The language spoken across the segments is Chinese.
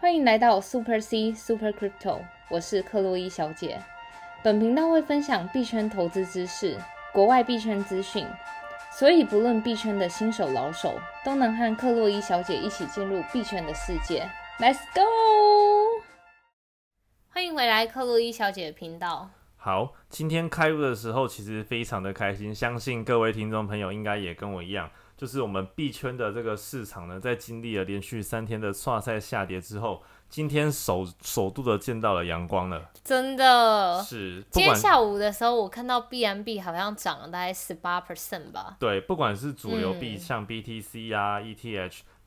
欢迎来到 Super C Super Crypto，我是克洛伊小姐。本频道会分享币圈投资知识、国外币圈资讯，所以不论币圈的新手老手，都能和克洛伊小姐一起进入币圈的世界。Let's go！欢迎回来克洛伊小姐的频道。好，今天开录的时候其实非常的开心，相信各位听众朋友应该也跟我一样，就是我们币圈的这个市场呢，在经历了连续三天的刷赛下跌之后，今天首首度的见到了阳光了。真的，是，今天下午的时候，我看到 B M B 好像涨了大概十八 percent 吧。对，不管是主流币，嗯像 BTC 啊、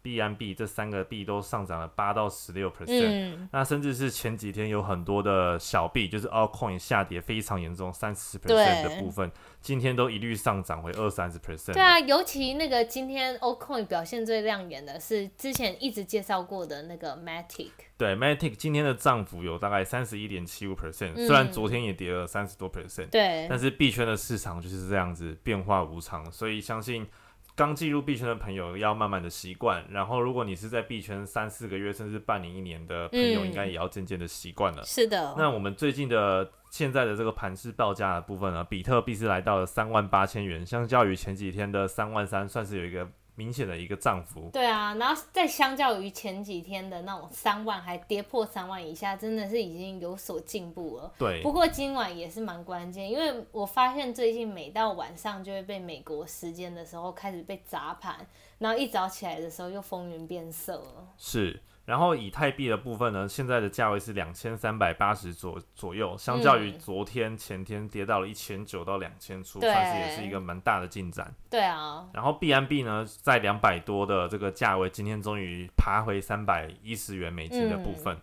BNB 这三个币都上涨了八到十六 percent。嗯，那甚至是前几天有很多的小币，就是 altcoin 下跌非常严重，三十 percent 的部分，今天都一律上涨回二三十 percent。对啊，尤其那个今天 Ocoin 表现最亮眼的是之前一直介绍过的那个 Matic。对，Matic 今天的涨幅有大概三十一点七五 percent，嗯虽然昨天也跌了三十多 percent，对，但是币圈的市场就是这样子变化无常，所以相信刚进入币圈的朋友要慢慢的习惯，然后如果你是在币圈三四个月甚至半年一年的朋友，嗯应该也要渐渐的习惯了。是的，那我们最近的现在的这个盘势报价的部分呢，比特币是来到了三万八千元，相较于前几天的三万三，算是有一个明显的一个涨幅。对啊，然后再相较于前几天的那种三万还跌破三万以下，真的是已经有所进步了。对不，过今晚也是蛮关键，因为我发现最近每到晚上就会被美国时间的时候开始被砸盘，然后一早起来的时候又风云变色了。是。然后以太币的部分呢，现在的价位是两千三百八十左左右，相较于嗯昨天、前天跌到了一千九到两千出，算是也是一个蛮大的进展。对啊，然后 BNB 呢，在两百多的这个价位，今天终于爬回三百一十元美金的部分，嗯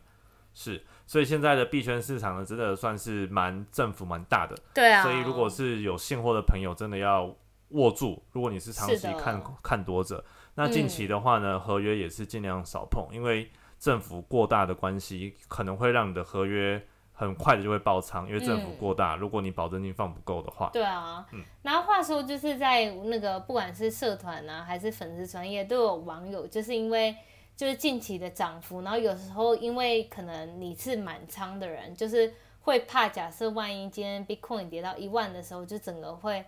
是，所以现在的币圈市场呢，真的算是蛮政府蛮大的。对啊。所以如果是有现货的朋友，真的要握住。如果你是长期看看多者，那近期的话呢，合约也是尽量少碰，因为政府过大的关系，可能会让你的合约很快的就会爆仓，因为政府嗯。过大，如果你保证金放不够的话，对啊，嗯。然后话说就是在那个不管是社团啊还是粉丝专业，都有网友就是因为就是近期的涨幅，然后有时候因为可能你是满仓的人，就是会怕假设万一今天 Bitcoin 跌到一万的时候，就整个会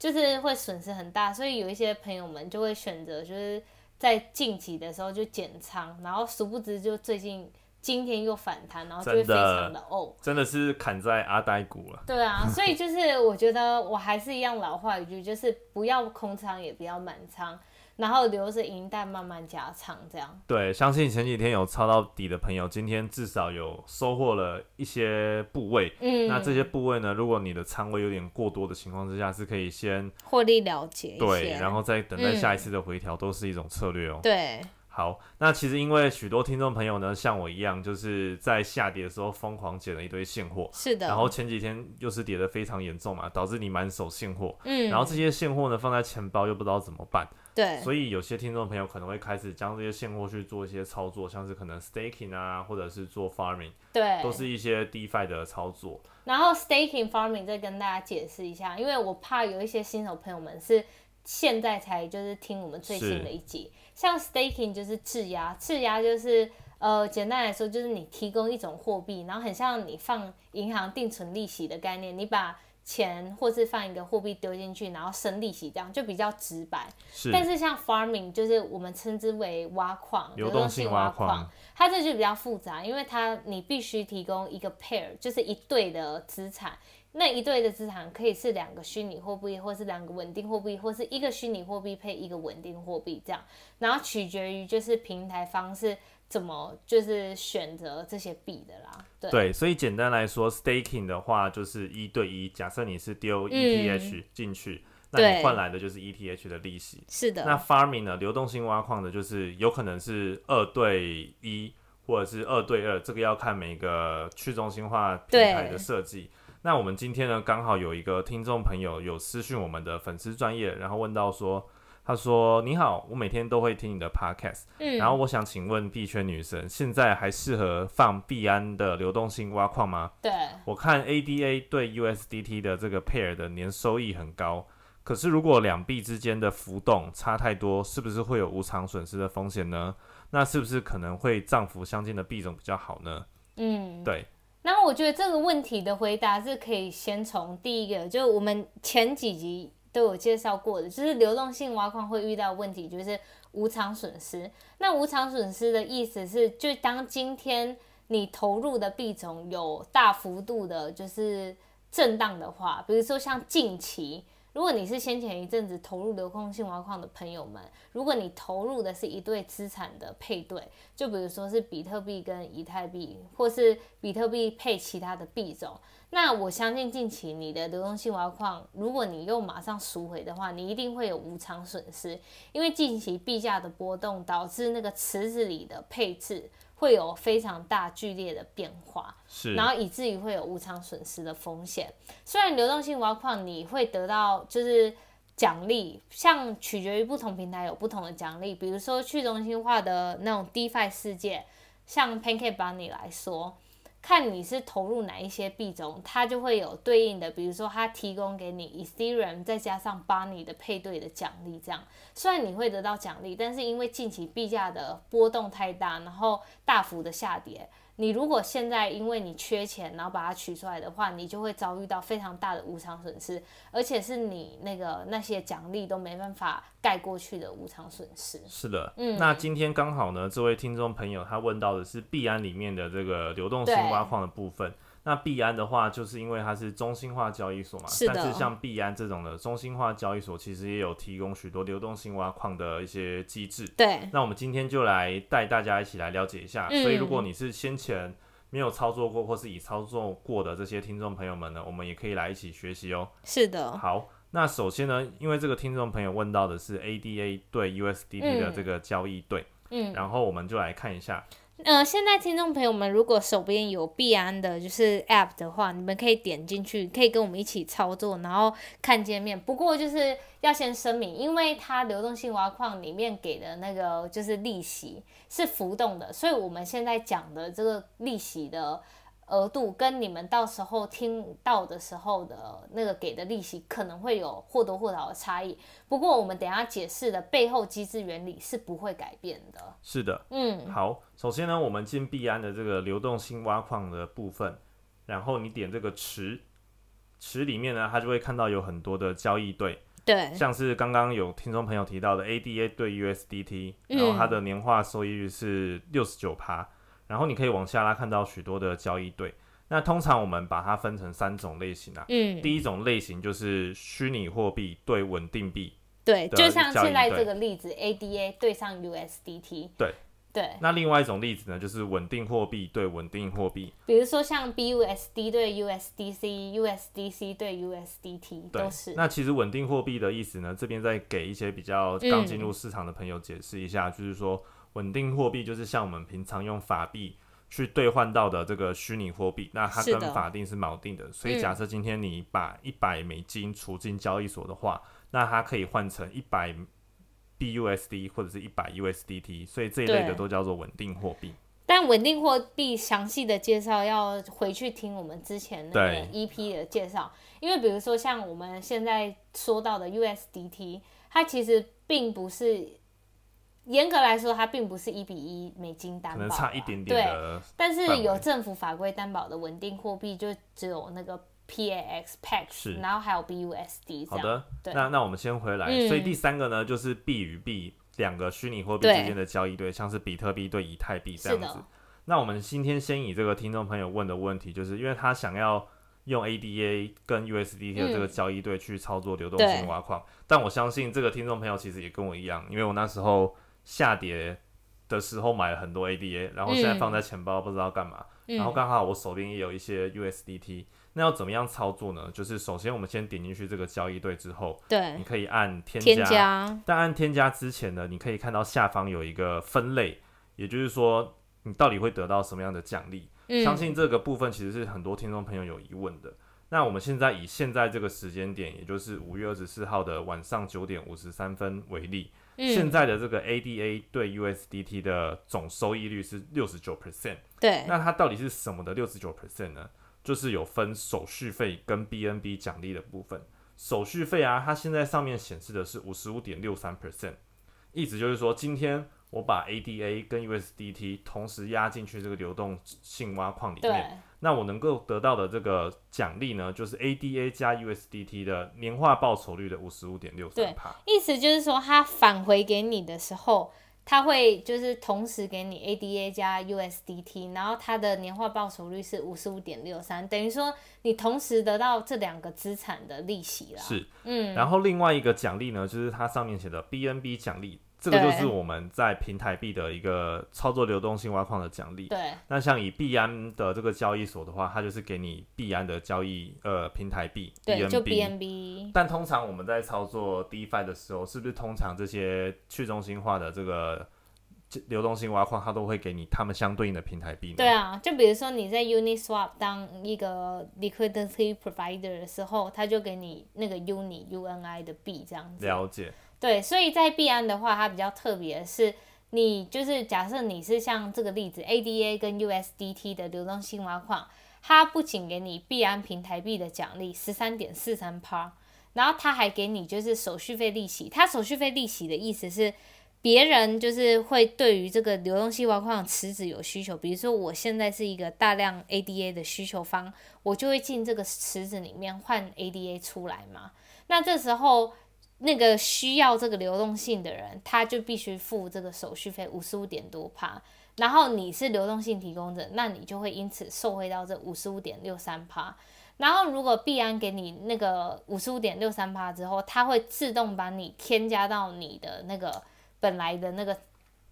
就是会损失很大，所以有一些朋友们就会选择就是在近期的时候就减仓，然后殊不知就最近今天又反弹，然后就会非常的哦。真的是砍在阿呆股了。对啊，所以就是我觉得我还是一样老话一句，就是不要空仓，也不要满仓，然后留着银弹慢慢加仓，这样。对，相信前几天有抄到底的朋友，今天至少有收获了一些部位。嗯，那这些部位呢，如果你的仓位有点过多的情况之下，是可以先获利了结对，然后再等待嗯下一次的回调，都是一种策略哦。对，好，那其实因为许多听众朋友呢，像我一样，就是在下跌的时候疯狂捡了一堆现货，是的。然后前几天又是跌得非常严重嘛，导致你满手现货，嗯，然后这些现货呢放在钱包又不知道怎么办，对，所以有些听众朋友可能会开始将这些现货去做一些操作，像是可能 staking 啊，或者是做 farming，对，都是一些 DeFi 的操作。然后 staking farming 再跟大家解释一下，因为我怕有一些新手朋友们是现在才就是听我们最新的一集，像 staking 就是质押，质押就是呃简单来说就是你提供一种货币，然后很像你放银行定存利息的概念，你把钱或是放一个货币丢进去，然后生利息，这样就比较直白。是，但是像 farming 就是我们称之为挖矿、流动性挖挖矿，它这就比较复杂，因为它你必须提供一个 pair，就是一对的资产。那一对的资产可以是两个虚拟货币，或是两个稳定货币，或是一个虚拟货币配一个稳定货币这样，然后取决于就是平台方是怎么就是选择这些币的啦。对，对，所以简单来说，staking 的话就是一对一，假设你是丢 ETH 进去，那你换来的就是 ETH 的利息。是的，那 farming 呢，流动性挖矿的，就是有可能是二对一，或者是二对二，这个要看每个去中心化平台的设计。那我们今天呢，刚好有一个听众朋友有私讯我们的粉丝专业，然后问到说，他说：“你好，我每天都会听你的 podcast，、嗯，然后我想请问币圈女神，现在还适合放币安的流动性挖矿吗？对，我看 ADA 对 USDT 的这个 pair 的年收益很高，可是如果两币之间的浮动差太多，是不是会有无偿损失的风险呢？那是不是可能会涨幅相近的币种比较好呢？嗯，对。那我觉得这个问题的回答是可以先从第一个，就我们前几集都有介绍过的，就是流动性挖矿会遇到问题，就是无偿损失。那无偿损失的意思是，就当今天你投入的币种有大幅度的，就是震荡的话，比如说像近期。如果你是先前一阵子投入流动性挖矿的朋友们，如果你投入的是一对资产的配对，就比如说是比特币跟以太币，或是比特币配其他的币种，那我相信近期你的流动性挖矿，如果你又马上赎回的话，你一定会有无偿损失，因为近期币价的波动导致那个池子里的配置。会有非常大剧烈的变化，是，然后以至于会有无偿损失的风险。虽然流动性挖矿你会得到就是奖励，像取决于不同平台有不同的奖励，比如说去中心化的那种 DeFi 世界，像 Pancake Bunny 来说。看你是投入哪一些币种，它就会有对应的，比如说它提供给你 Ethereum 再加上 b u n n y 的配对的奖励，这样虽然你会得到奖励，但是因为近期币价的波动太大，然后大幅的下跌。你如果现在因为你缺钱，然后把它取出来的话，你就会遭遇到非常大的无偿损失，而且是你那个那些奖励都没办法盖过去的无偿损失。是的，嗯，那今天刚好呢，这位听众朋友他问到的是币安里面的这个流动性挖矿的部分。那币安的话，就是因为它是中心化交易所嘛，但是像币安这种的中心化交易所，其实也有提供许多流动性挖矿的一些机制。对，那我们今天就来带大家一起来了解一下。所以，如果你是先前没有操作过或是已操作过的这些听众朋友们呢，我们也可以来一起学习哦。是的。好，那首先呢，因为这个听众朋友问到的是 ADA 对 USDT 的这个交易对，嗯，然后我们就来看一下。呃，现在听众朋友们，如果手边有币安的，就是 App 的话，你们可以点进去，可以跟我们一起操作，然后看界面。不过就是要先声明，因为它流动性挖矿里面给的那个就是利息是浮动的，所以我们现在讲的这个利息的。额度跟你们到时候听到的时候的那个给的利息可能会有或多或少的差异，不过我们等下解释的背后机制原理是不会改变的。是的，嗯，好，首先呢，我们进币安的这个流动性挖矿的部分，然后你点这个池，池里面呢，它就会看到有很多的交易对，对，像是刚刚有听众朋友提到的 ADA 对 USDT，然后它的年化收益率是六十九趴。然后你可以往下拉，看到许多的交易对。那通常我们把它分成三种类型啊。嗯。第一种类型就是虚拟货币对稳定币。对，就像现在这个例子，ADA 对上 USDT。对。对。那另外一种例子呢，就是稳定货币对稳定货币。比如说像 BUSD 对 USDC，USDC 对 USDT 都是。那其实稳定货币的意思呢，这边再给一些比较刚进入市场的朋友解释一下，就是说。稳定货币就是像我们平常用法币去兑换到的这个虚拟货币，那它跟法定是锚定的。所以假设今天你把一百美金储进交易所的话，那它可以换成一百 BUSD 或者是一百 USDT，所以这一类的都叫做稳定货币。但稳定货币详细的介绍要回去听我们之前那个 EP 的介绍，因为比如说像我们现在说到的 USDT，它其实并不是。严格来说，它并不是一比一美金担保，可能差一点点的。但是有政府法规担保的稳定货币，就只有那个 PAX、PAX，然后还有 BUSD。好的，那那我们先回来。所以第三个呢，就是币与币两个虚拟货币之间的交易对，像是比特币对以太币这样子。那我们今天先以这个听众朋友问的问题，就是因为他想要用 ADA 跟 USDT 的这个交易对去操作流动性挖矿，但我相信这个听众朋友其实也跟我一样，因为我那时候。下跌的时候买了很多 ADA，然后现在放在钱包不知道干嘛。然后刚好我手边也有一些 USDT，那要怎么样操作呢？就是首先我们先点进去这个交易对之后，对，你可以按添加。但按添加之前呢，你可以看到下方有一个分类，也就是说你到底会得到什么样的奖励。相信这个部分其实是很多听众朋友有疑问的。那我们现在以现在这个时间点，也就是五月二十四号的晚上九点五十三分为例。现在的这个 ADA 对 USDT 的总收益率是六十九 percent。对，那它到底是什么的六十九 percent 呢？就是有分手续费跟 BNB 奖励的部分。手续费啊，它现在上面显示的是五十五点六三 percent，意思就是说，今天我把 ADA 跟 USDT 同时压进去这个流动性挖矿里面，那我能够得到的这个奖励呢，就是 ADA 加 USDT 的年化报酬率的五十五点六三帕。意思就是说，它返回给你的时候，它会就是同时给你 ADA 加 USDT，然后它的年化报酬率是五十五点六三，等于说你同时得到这两个资产的利息啦。是，嗯，然后另外一个奖励呢，就是它上面写的 BNB 奖励，这个就是我们在平台币的一个操作流动性挖矿的奖励。对那像以币安的这个交易所的话，它就是给你币安的交易呃平台币对，就 BNB。但通常我们在操作 DeFi 的时候，是不是通常这些去中心化的这个流动性挖矿，它都会给你他们相对应的平台币呢？对啊，就比如说你在 Uniswap 当一个 liquidity provider 的时候，他就给你那个 Uni UNI 的币这样子。了解。对，所以在币安的话，它比较特别的是，你就是假设你是像这个例子 ADA 跟 USDT 的流动性挖矿，它不仅给你币安平台币的奖励十三点四三趴，然后它还给你就是手续费利息。它手续费利息的意思是，别人就是会对于这个流动性挖矿池子有需求，比如说我现在是一个大量 ADA 的需求方，我就会进这个池子里面换 ADA 出来嘛。那这时候那个需要这个流动性的人，他就必须付这个手续费五十五点多趴。然后你是流动性提供者，那你就会因此受惠到这五十五点六三趴。然后如果币安给你那个五十五点六三趴之后，它会自动把你添加到你的那个本来的那个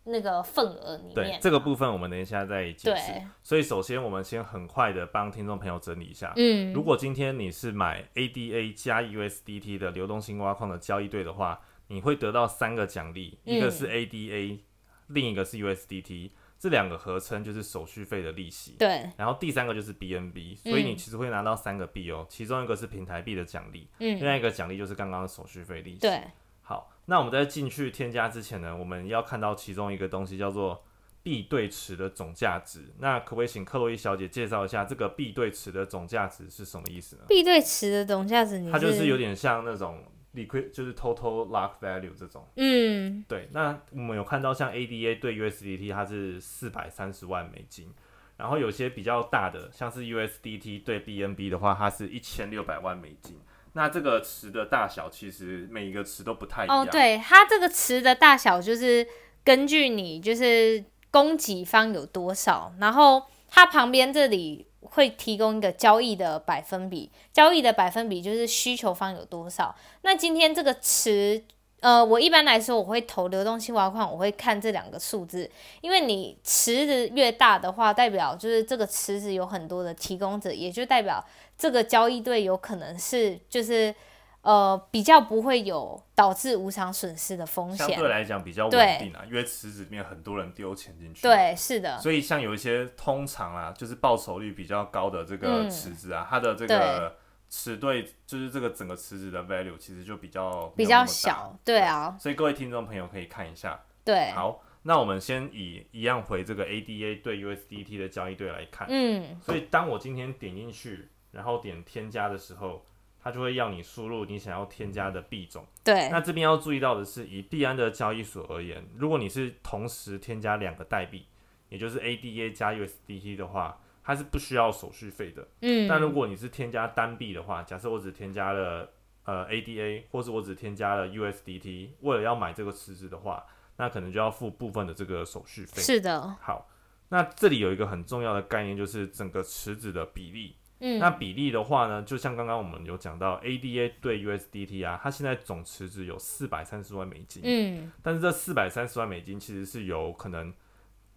那个份额里对面。这个部分，我们等一下再解释。所以首先，我们先很快的帮听众朋友整理一下。嗯，如果今天你是买 ADA 加 USDT 的流动性挖矿的交易对的话，你会得到三个奖励，嗯一个是 ADA，、另一个是 USDT，这两个合称就是手续费的利息。对，然后第三个就是 BNB，所以你其实会拿到三个币哦，其中一个是平台币的奖励，另嗯，外一个奖励就是刚刚的手续费利息。那我们在进去添加之前呢，我们要看到其中一个东西叫做币对池的总价值。那可不可以请克洛伊小姐介绍一下这个币对池的总价值是什么意思呢？币对池的总价值你它就是有点像那种 liquid，就是 total lock value 这种。嗯对，那我们有看到像 ADA 对 USDT 它是四百三十万美金，然后有些比较大的像是 USDT 对 BNB 的话，它是一千六百万美金。那这个词的大小其实每一个词都不太一样。哦，对，它这个词的大小就是根据你就是供给方有多少，然后它旁边这里会提供一个交易的百分比，交易的百分比就是需求方有多少。那今天这个词。呃，我一般来说我会投流动性挖矿，我会看这两个数字，因为你池子越大的话，代表就是这个池子有很多的提供者，也就代表这个交易对有可能是就是呃比较不会有导致无偿损失的风险相。对来讲比较稳定啊，因为池子里面很多人丢钱进去。。对，是的，所以像有一些通常啊，就是报酬率比较高的这个嗯池子啊，它的这个池对，就是这个整个池子的 value 其实就比较比较小，对啊，所以各位听众朋友可以看一下。对，好，那我们先以一样回这个 ADA 对 USDT 的交易对来看。嗯，所以当我今天点进去，然后点添加的时候，它就会要你输入你想要添加的币种。对，那这边要注意到的是，以币安的交易所而言，如果你是同时添加两个代币，也就是 ADA 加 USDT 的话，它是不需要手续费的。嗯，但如果你是添加单币的话，假设我只添加了呃 ADA，或是我只添加了 USDT，为了要买这个池子的话，那可能就要付部分的这个手续费。是的，好，那这里有一个很重要的概念，就是整个池子的比例。嗯，那比例的话呢，就像刚刚我们有讲到 ADA 对 USDT 啊，它现在总池子有四百三十万美金，嗯，但是这四百三十万美金其实是有可能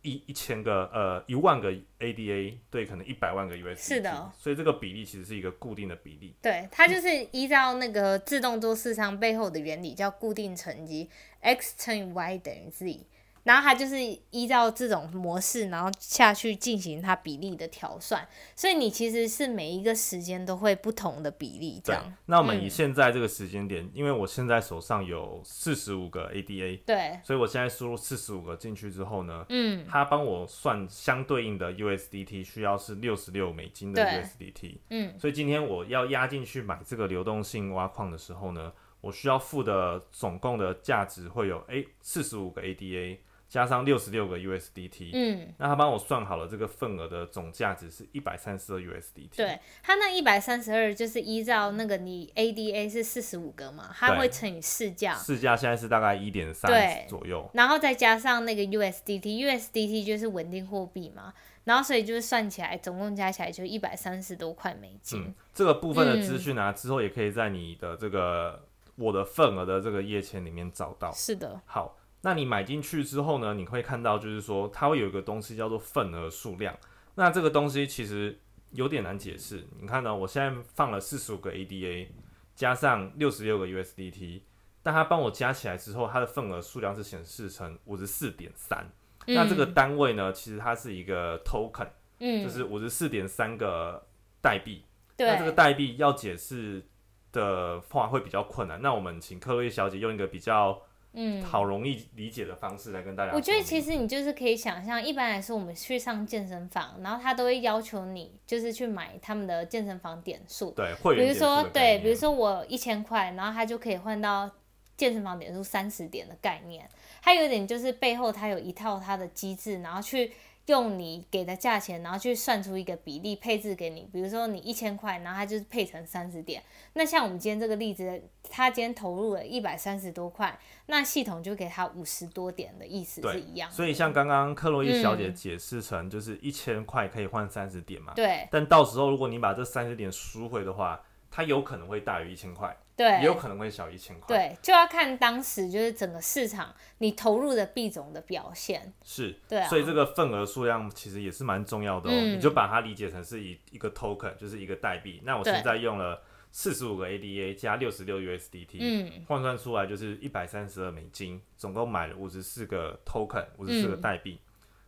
一一千个呃一万个 ADA 对可能一百万个 USDT，是的，所以这个比例其实是一个固定的比例。对，它就是依照那个自动做市场背后的原理，叫固定乘积，x 乘以 y 等于 z。然后它就是依照这种模式，然后下去进行它比例的调算，所以你其实是每一个时间都会不同的比例这对样。，那我们以嗯现在这个时间点，因为我现在手上有四十五个 ADA，对，所以我现在输入四十五个进去之后呢，嗯，它帮我算相对应的 USDT 需要是六十六美金的 USDT，嗯，所以今天我要压进去买这个流动性挖矿的时候呢，我需要付的总共的价值会有诶四十五个 ADA 加上六十六个 USDT，嗯，那他帮我算好了这个份额的总价值是一百三十二 USDT。对，他那一百三十二就是依照那个你 ADA 是四十五个嘛，它会乘以市价，市价现在是大概一点三左右。然后再加上那个 USDT，USDT 就是稳定货币嘛，然后所以就是算起来，总共加起来就一百三十多块美金。嗯，这个部分的资讯啊，之后也可以在你的这个我的份额的这个页签里面找到。是的，好，那你买进去之后呢，你会看到就是说它会有一个东西叫做份额数量。那这个东西其实有点难解释。你看呢，我现在放了四十五个 ADA，加上六十六个 USDT，但它帮我加起来之后，它的份额数量是显示成五十四点三。那这个单位呢，其实它是一个 token，嗯，就是五十四点三个代币。对，那这个代币要解释的话会比较困难。那我们请克洛伊小姐用一个比较嗯。好容易理解的方式来跟大家。我觉得其实你就是可以想象，一般来说我们去上健身房，然后他都会要求你就是去买他们的健身房点数，对会员比如说对，比如说我一千块，然后他就可以换到健身房点数三十点的概念。它有点就是背后它有一套它的机制，然后去用你给的价钱，然后去算出一个比例配置给你。比如说你一千块，然后它就是配成三十点。那像我们今天这个例子，他今天投入了一百三十多块，那系统就给他五十多点的意思是一样的。所以像刚刚克洛伊小姐嗯解释成就是一千块可以换三十点嘛，对但到时候如果你把这三十点赎回的话，它有可能会大于一千块，也有可能会小于一千块。，对，就要看当时就是整个市场你投入的币种的表现。是，对啊所以这个份额数量其实也是蛮重要的哦。嗯你就把它理解成是一一个 token，就是一个代币。那我现在用了四十五个 ADA 加六十六 USDT，嗯换算出来就是一百三十二美金，总共买了五十四个 token，五十四个嗯代币。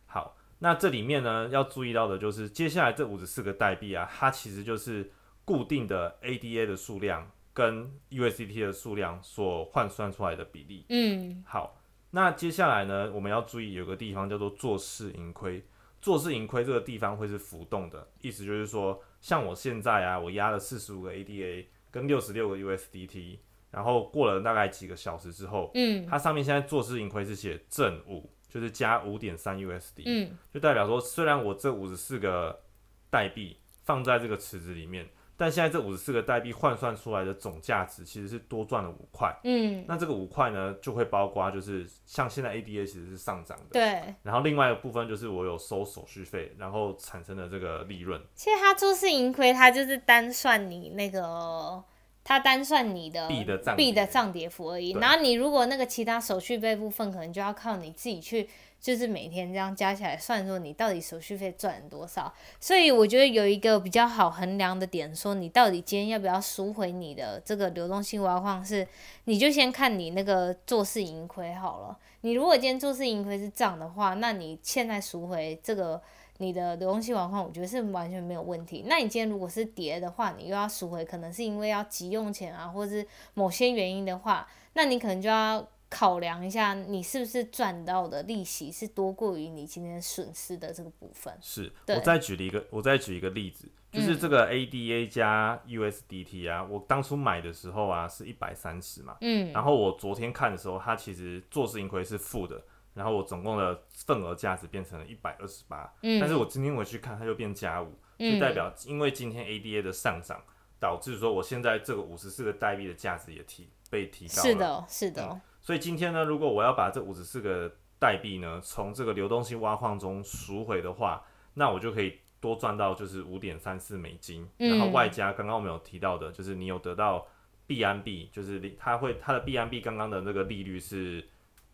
好，那这里面呢要注意到的就是，接下来这五十四个代币啊，它其实就是固定的 ADA 的数量跟 USDT 的数量所换算出来的比例。嗯好，那接下来呢，我们要注意有个地方叫做做市盈亏。做市盈亏这个地方会是浮动的，意思就是说，像我现在啊，我压了四十五个 ADA 跟六十六个 USDT，然后过了大概几个小时之后，嗯它上面现在做市盈亏是写正五，就是加五点三 USD，、嗯就代表说，虽然我这五十四个代币放在这个池子里面，但现在这五十四个代币换算出来的总价值其实是多赚了五块。嗯，那这个五块呢，就会包括就是像现在 ADA 其实是上涨的，对。然后另外一个部分就是我有收手续费，然后产生的这个利润。其实它做事盈亏，它就是单算你那个，它单算你的币的涨币的跌涨跌幅而已。然后你如果那个其他手续费部分，可能就要靠你自己去，就是每天这样加起来算，说你到底手续费赚多少。所以我觉得有一个比较好衡量的点，说你到底今天要不要赎回你的这个流动性挖矿是，你就先看你那个做市盈亏好了。你如果今天做市盈亏是涨的话，那你现在赎回这个你的流动性挖矿，我觉得是完全没有问题。那你今天如果是跌的话，你又要赎回，可能是因为要急用钱啊，或者是某些原因的话，那你可能就要考量一下，你是不是赚到的利息是多过于你今天损失的这个部分。是我再举了一个，我再举一个例子，就是这个 ADA 加 USDT 啊，我当初买的时候啊是一百三十嘛，嗯。然后我昨天看的时候，它其实做市盈亏是负的，然后我总共的份额价值变成了一百二十八，嗯。但是我今天回去看，它就变加五，就代表因为今天 ADA 的上涨，导致说我现在这个五十四个代币的价值也提被提高了。是的，是的，所以今天呢，如果我要把这五十四个代币呢从这个流动性挖矿中赎回的话，那我就可以多赚到就是五点三四美金，嗯然后外加刚刚我们有提到的，就是你有得到币安币，就是它会它的币安币刚刚的那个利率是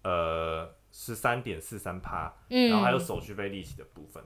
呃十三点四三趴，然后还有嗯，手续费利息的部分。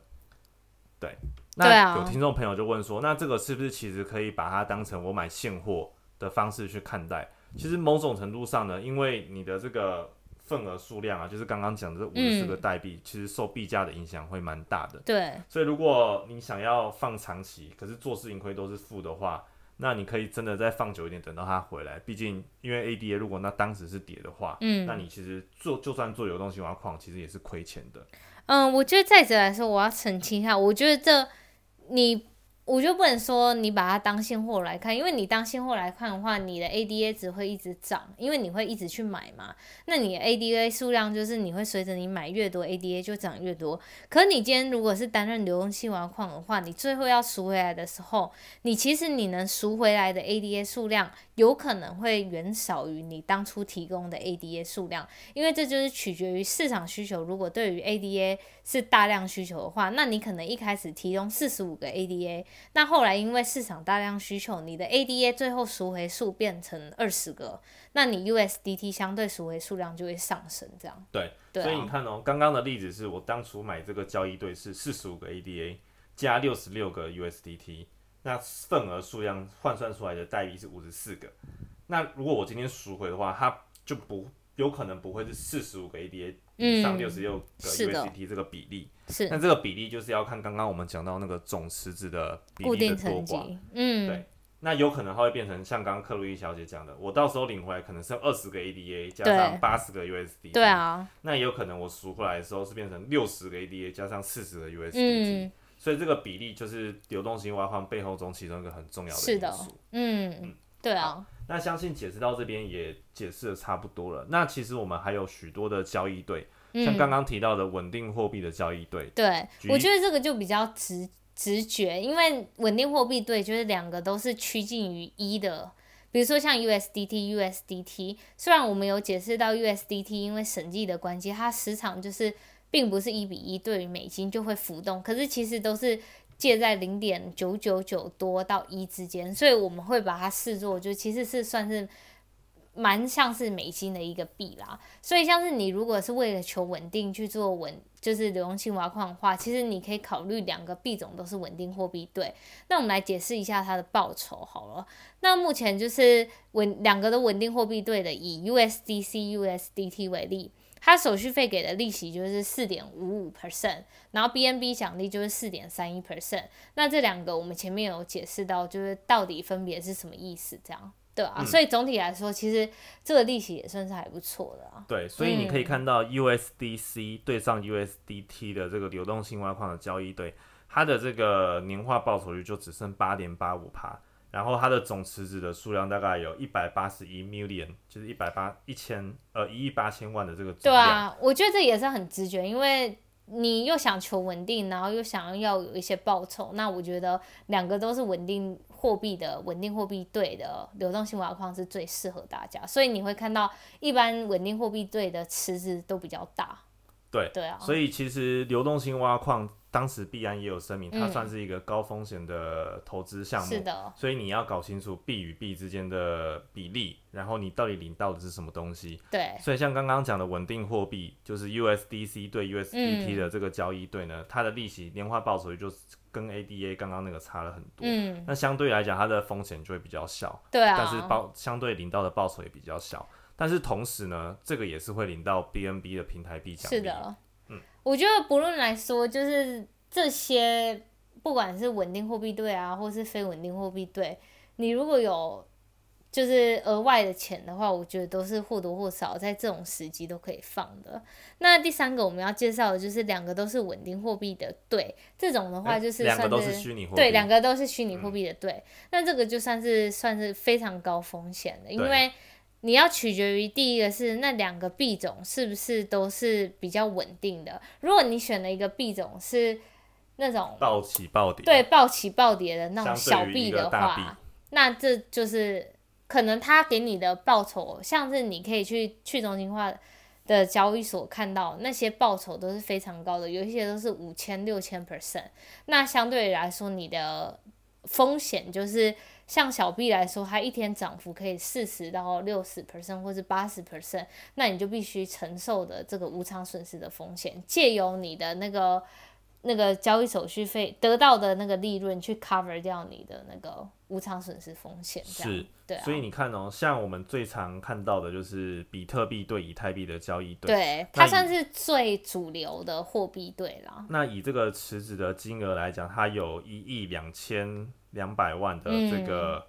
对，那有听众朋友就问说，那这个是不是其实可以把它当成我买现货的方式去看待？其实某种程度上呢，因为你的这个份额数量啊，就是刚刚讲的这五十四个嗯代币，其实受币价的影响会蛮大的。对，所以如果你想要放长期，可是做市盈亏都是负的话，那你可以真的再放久一点，等到它回来。毕竟因为 ADA 如果那当时是跌的话，嗯那你其实做就算做流动性挖矿，其实也是亏钱的。嗯，我觉得再者来说，我要澄清一下，我觉得这你我就不能说你把它当现货来看，因为你当现货来看的话，你的 ADA 只会一直涨，因为你会一直去买嘛。那你 ADA 数量就是你会随着你买越多，ADA 就涨越多。可你今天如果是担任流动性挖矿的话，你最后要赎回来的时候，你其实你能赎回来的 ADA 数量有可能会远少于你当初提供的 ADA 数量，因为这就是取决于市场需求。如果对于 ADA 是大量需求的话，那你可能一开始提供四十五个 ADA。那后来因为市场大量需求，你的 ADA 最后赎回数变成二十个，那你 USDT 相对赎回数量就会上升，这样。对，所以你看哦，刚刚的例子是我当初买这个交易对是四十五个 ADA 加六十六个 USDT，那份额数量换算出来的代币是五十四个。那如果我今天赎回的话，它就不有可能不会是四十五个 ADA。上六十六个 USDT 这个比例，是。那这个比例就是要看刚刚我们讲到那个总池子的比例的多寡，嗯，对，那有可能它会变成像刚刚克洛伊小姐讲的，我到时候领回来可能是二十个 ADA 加上八十个 USDT，对啊，那也有可能我赎回来的时候是变成六十个 ADA 加上四十个 USDT，所以这个比例就是流动性挖矿背后中其中一个很重要的因素，嗯，对啊。那相信解释到这边也解释的差不多了。那其实我们还有许多的交易对，像刚刚提到的稳定货币的交易对。对，我觉得这个就比较直直觉，因为稳定货币对就是两个都是趋近于一的。比如说像 USDT、USDT，虽然我们有解释到 USDT 因为审计的关系，它时常就是并不是一比一对于美金就会浮动，可是其实都是。介在零点九九九多到一之间，所以我们会把它视作就其实是算是蛮像是美金的一个币啦。所以像是你如果是为了求稳定去做稳，就是流动性挖矿的话，其实你可以考虑两个币种都是稳定货币对。那我们来解释一下它的报酬好了。那目前就是稳两个都稳定货币对的，以 USDC、USDT 为例。它手续费给的利息就是四点五五 percent，然后 BNB 奖励就是四点三一 percent。那这两个我们前面有解释到，就是到底分别是什么意思，这样对啊。所以总体来说，其实这个利息也算是还不错的啊。对，所以你可以看到 USDC 对上 USDT 的这个流动性挖矿的交易对，它的这个年化报酬率就只剩八点八五帕。然后它的总池子的数量大概有一百八十一 million，就是一百八一千呃一亿八千万的这个总量。对啊，我觉得这也是很直觉，因为你又想求稳定，然后又想要有一些报酬，那我觉得两个都是稳定货币的稳定货币对的流动性挖矿是最适合大家，所以你会看到一般稳定货币对的池子都比较大。对对啊，所以其实流动性挖矿。当时币安也有声明，它算是一个高风险的投资项目，是的，所以你要搞清楚币与币之间的比例，然后你到底领到的是什么东西。对，所以像刚刚讲的稳定货币，就是 USDC 对 USDT 的这个交易对呢，它的利息年化报酬率就跟 ADA 刚刚那个差了很多。嗯，那相对来讲，它的风险就会比较小。对啊，但是报相对领到的报酬也比较小，但是同时呢，这个也是会领到 BNB 的平台币奖励。是的，嗯，我觉得不论来说，就是。这些不管是稳定货币对啊，或是非稳定货币对，你如果有就是额外的钱的话，我觉得都是或多或少在这种时机都可以放的。那第三个我们要介绍的就是两个都是稳定货币的对，这种的话就是两个都是虚拟货币，对，两个都是虚拟货币的对，那这个就算是算是非常高风险的，因为你要取决于第一个是那两个币种是不是都是比较稳定的。如果你选了一个币种是那种暴起暴跌，对暴起暴跌的那种小币的话，那这就是可能他给你的报酬，像是你可以去去中心化的交易所看到那些报酬都是非常高的，有一些都是五千六千 percent。那相对来说，你的风险就是像小币来说，它一天涨幅可以四十到六十 percent 或是八十 percent，那你就必须承受的这个无偿损失的风险，借由你的那个。那个交易手续费得到的那个利润去 cover 掉你的那个无偿损失风险，是，对。所以你看哦，像我们最常看到的就是比特币对以太币的交易对，对，它算是最主流的货币对啦。那以这个池子的金额来讲，它有一亿两千两百万的这个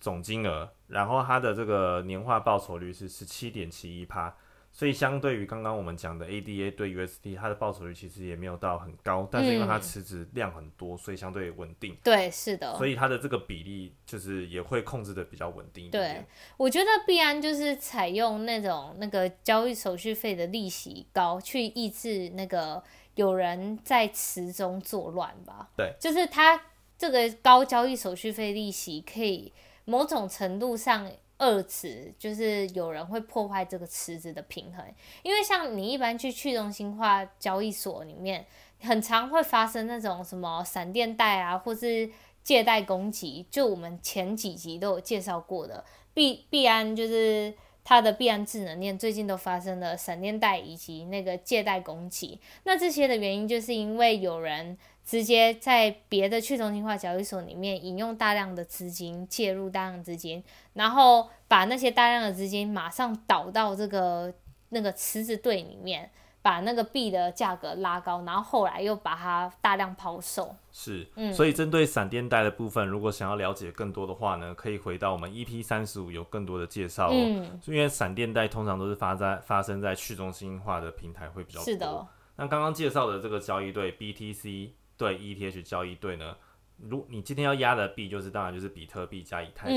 总金额，然后它的这个年化报酬率是十七点七一趴。所以相对于刚刚我们讲的 ADA 对 USD，它的报酬率其实也没有到很高，但是因为它池子量很多，所以相对稳定。对，是的。所以它的这个比例就是也会控制的比较稳定一点。对，我觉得币安就是采用那种那个交易手续费的利息高，去抑制那个有人在池中作乱吧。对，就是它这个高交易手续费利息可以某种程度上。二次就是有人会破坏这个池子的平衡，因为像你一般去去中心化交易所里面，很常会发生那种什么闪电贷啊，或是借贷攻击，就我们前几集都有介绍过的币币安，就是它的币安智能链最近都发生了闪电贷以及那个借贷攻击，那这些的原因就是因为有人。直接在别的去中心化交易所里面引用大量的资金介入大量资金，然后把那些大量的资金马上导到这个那个池子队里面，把那个币的价格拉高，然后后来又把它大量抛售。是，所以针对闪电贷的部分，如果想要了解更多的话呢，可以回到我们 EP 三十五有更多的介绍哦。嗯，因为闪电贷通常都是发在发生在去中心化的平台会比较多。是的。那刚刚介绍的这个交易对 BTC。对 ETH 交易对呢，如你今天要压的币就是当然就是比特币加以太币，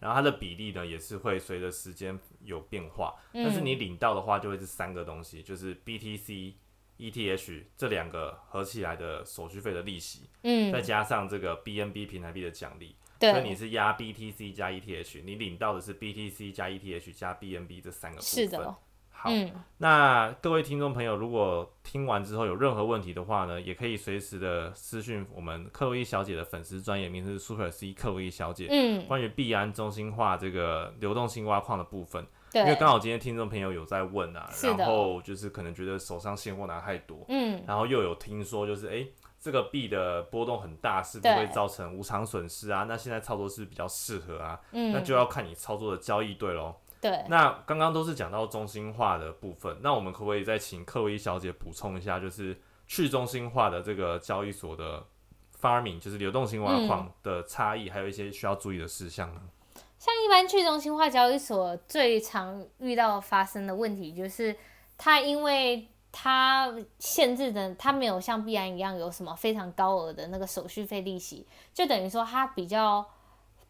然后它的比例呢也是会随着时间有变化，但是你领到的话就会是三个东西，就是 BTC、ETH 这两个合起来的手续费的利息，嗯，再加上这个 BNB 平台币的奖励，所以你是压 BTC 加 ETH，你领到的是 BTC 加 ETH 加 BNB 这三个部分。好，那各位听众朋友，如果听完之后有任何问题的话呢，也可以随时的私讯我们克洛伊小姐的粉丝专业名是 Super C 克洛伊小姐。嗯，关于币安中心化这个流动性挖矿的部分，因为刚好今天听众朋友有在问啊，然后就是可能觉得手上现货拿太多，嗯，然后又有听说就是哎这个币的波动很大，是不会造成无偿损失啊？那现在操作是比较适合啊，嗯，那就要看你操作的交易对喽。对，那刚刚都是讲到中心化的部分，那我们可不可以再请克洛伊小姐补充一下，就是去中心化的这个交易所的 farming，就是流动性挖矿的差异，还有一些需要注意的事项呢？像一般去中心化交易所最常遇到发生的问题，就是它因为它限制的，它没有像币安一样有什么非常高额的那个手续费利息，就等于说它比较。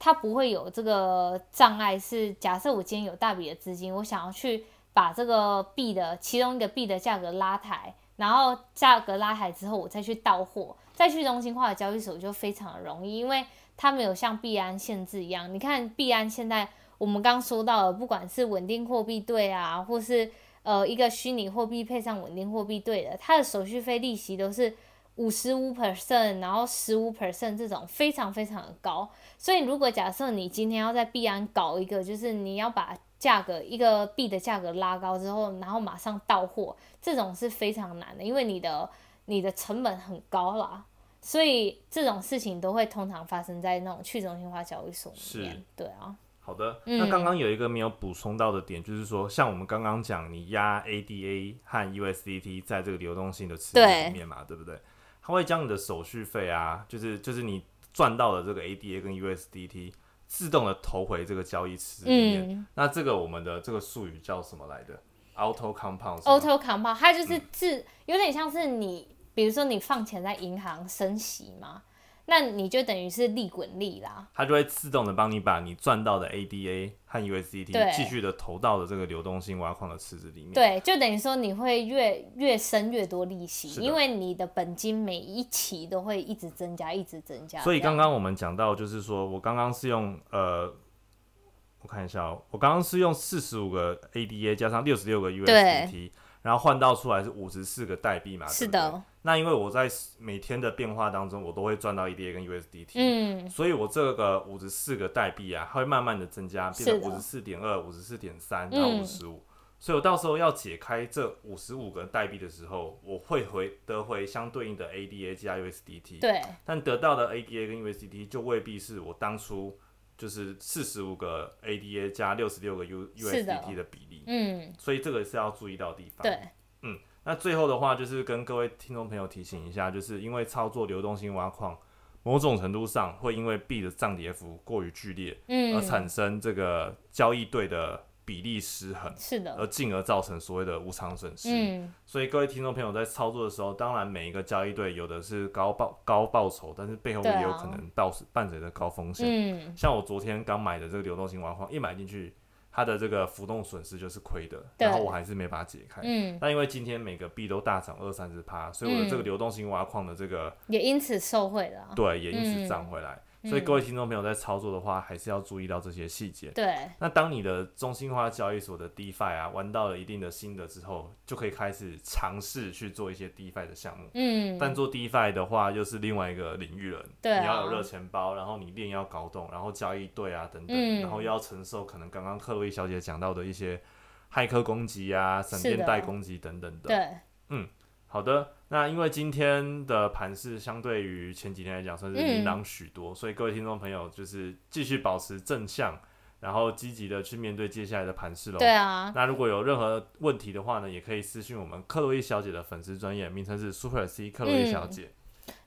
它不会有这个障碍，是假设我今天有大笔的资金，我想要去把这个币的其中一个币的价格拉抬，然后价格拉抬之后，我再去到货，再去中心化的交易所就非常的容易，因为它没有像币安限制一样。你看币安现在我们刚说到的，不管是稳定货币对啊，或是呃一个虚拟货币配上稳定货币对的，它的手续费利息都是。五十五 percent，然后十五 percent 这种非常非常的高，所以如果假设你今天要在币安搞一个，就是你要把价格一个币的价格拉高之后，然后马上到货，这种是非常难的，因为你的你的成本很高啦，所以这种事情都会通常发生在那种去中心化交易所里面。对啊。好的，那刚刚有一个没有补充到的点，就是说，像我们刚刚讲，你压 ADA 和 USDT 在这个流动性的池里面嘛，对不对？它会将你的手续费啊，就是就是你赚到的这个 ADA 跟 USDT 自动的投回这个交易池里面。那这个我们的这个术语叫什么来的？Auto Compound。Auto Compound，它就是自有点像是你，比如说你放钱在银行升息嘛。那你就等于是利滚利啦，它就会自动的帮你把你赚到的 ADA 和 USDT 继续的投到的这个流动性挖矿的池子里面。对，就等于说你会越越生越多利息，因为你的本金每一期都会一直增加，一直增加。所以刚刚我们讲到，就是说我刚刚是用呃，我看一下哦，我刚刚是用四十五个 ADA 加上六十六个 USDT。然后换到出来是五十四个代币嘛？是的。那因为我在每天的变化当中，我都会赚到 EDA 跟 USDT，嗯，所以我这个五十四个代币啊，它会慢慢的增加，变成五十四点二、五十四点三然后五十五。所以我到时候要解开这五十五个代币的时候，我会回得回相对应的 ADA 加 USDT，对。但得到的 ADA 跟 USDT 就未必是我当初。就是四十五个 ADA 加六十六个 U USDT 的。比例，嗯，所以这个是要注意到地方。对，嗯，那最后的话就是跟各位听众朋友提醒一下，就是因为操作流动性挖矿，某种程度上会因为币的涨跌幅过于剧烈，嗯，而产生这个交易对的比例失衡，是的，而进而造成所谓的无偿损失。嗯，所以各位听众朋友在操作的时候，当然每一个交易对有的是高报高报酬，但是背后也有可能伴伴随着高风险。嗯，像我昨天刚买的这个流动性挖矿，一买进去，它的这个浮动损失就是亏的，然后我还是没把它解开。嗯，那因为今天每个币都大涨二三十趴，所以我的这个流动性挖矿的这个、也因此受惠了啊。对也因此嗯涨回来。所以各位听众朋友在操作的话，还是要注意到这些细节。对，那当你的中心化交易所的 DeFi 啊玩到了一定的心得之后，就可以开始尝试去做一些 DeFi 的项目。嗯，但做 DeFi 的话，又是另外一个领域了。对啊你要有热钱包，然后你链要搞懂，然后交易对啊等等，嗯然后又要承受可能刚刚克洛伊小姐讲到的一些骇客攻击啊、闪电贷攻击等等的。对，好的，那因为今天的盘势相对于前几天来讲算是明朗许多，所以各位听众朋友就是继续保持正向，然后积极的去面对接下来的盘势喽。对啊，那如果有任何问题的话呢，也可以私信我们克洛伊小姐的粉丝专业，名称是 Super C 克洛伊小姐。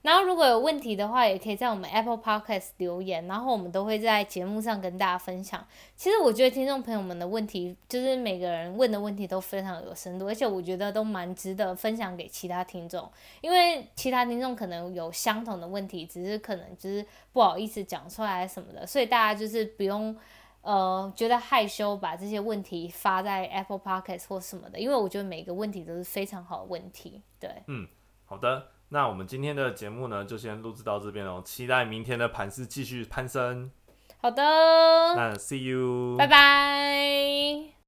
然后如果有问题的话，也可以在我们 Apple Podcast 留言，然后我们都会在节目上跟大家分享。其实我觉得听众朋友们的问题，就是每个人问的问题都非常有深度，而且我觉得都蛮值得分享给其他听众，因为其他听众可能有相同的问题，只是可能就是不好意思讲出来什么的，所以大家就是不用。呃，觉得害羞把这些问题发在 Apple Podcast 或什么的，因为我觉得每个问题都是非常好的问题。对，嗯好的，那我们今天的节目呢，就先录制到这边喽，期待明天的盘势继续攀升。好的，那 see you，拜拜。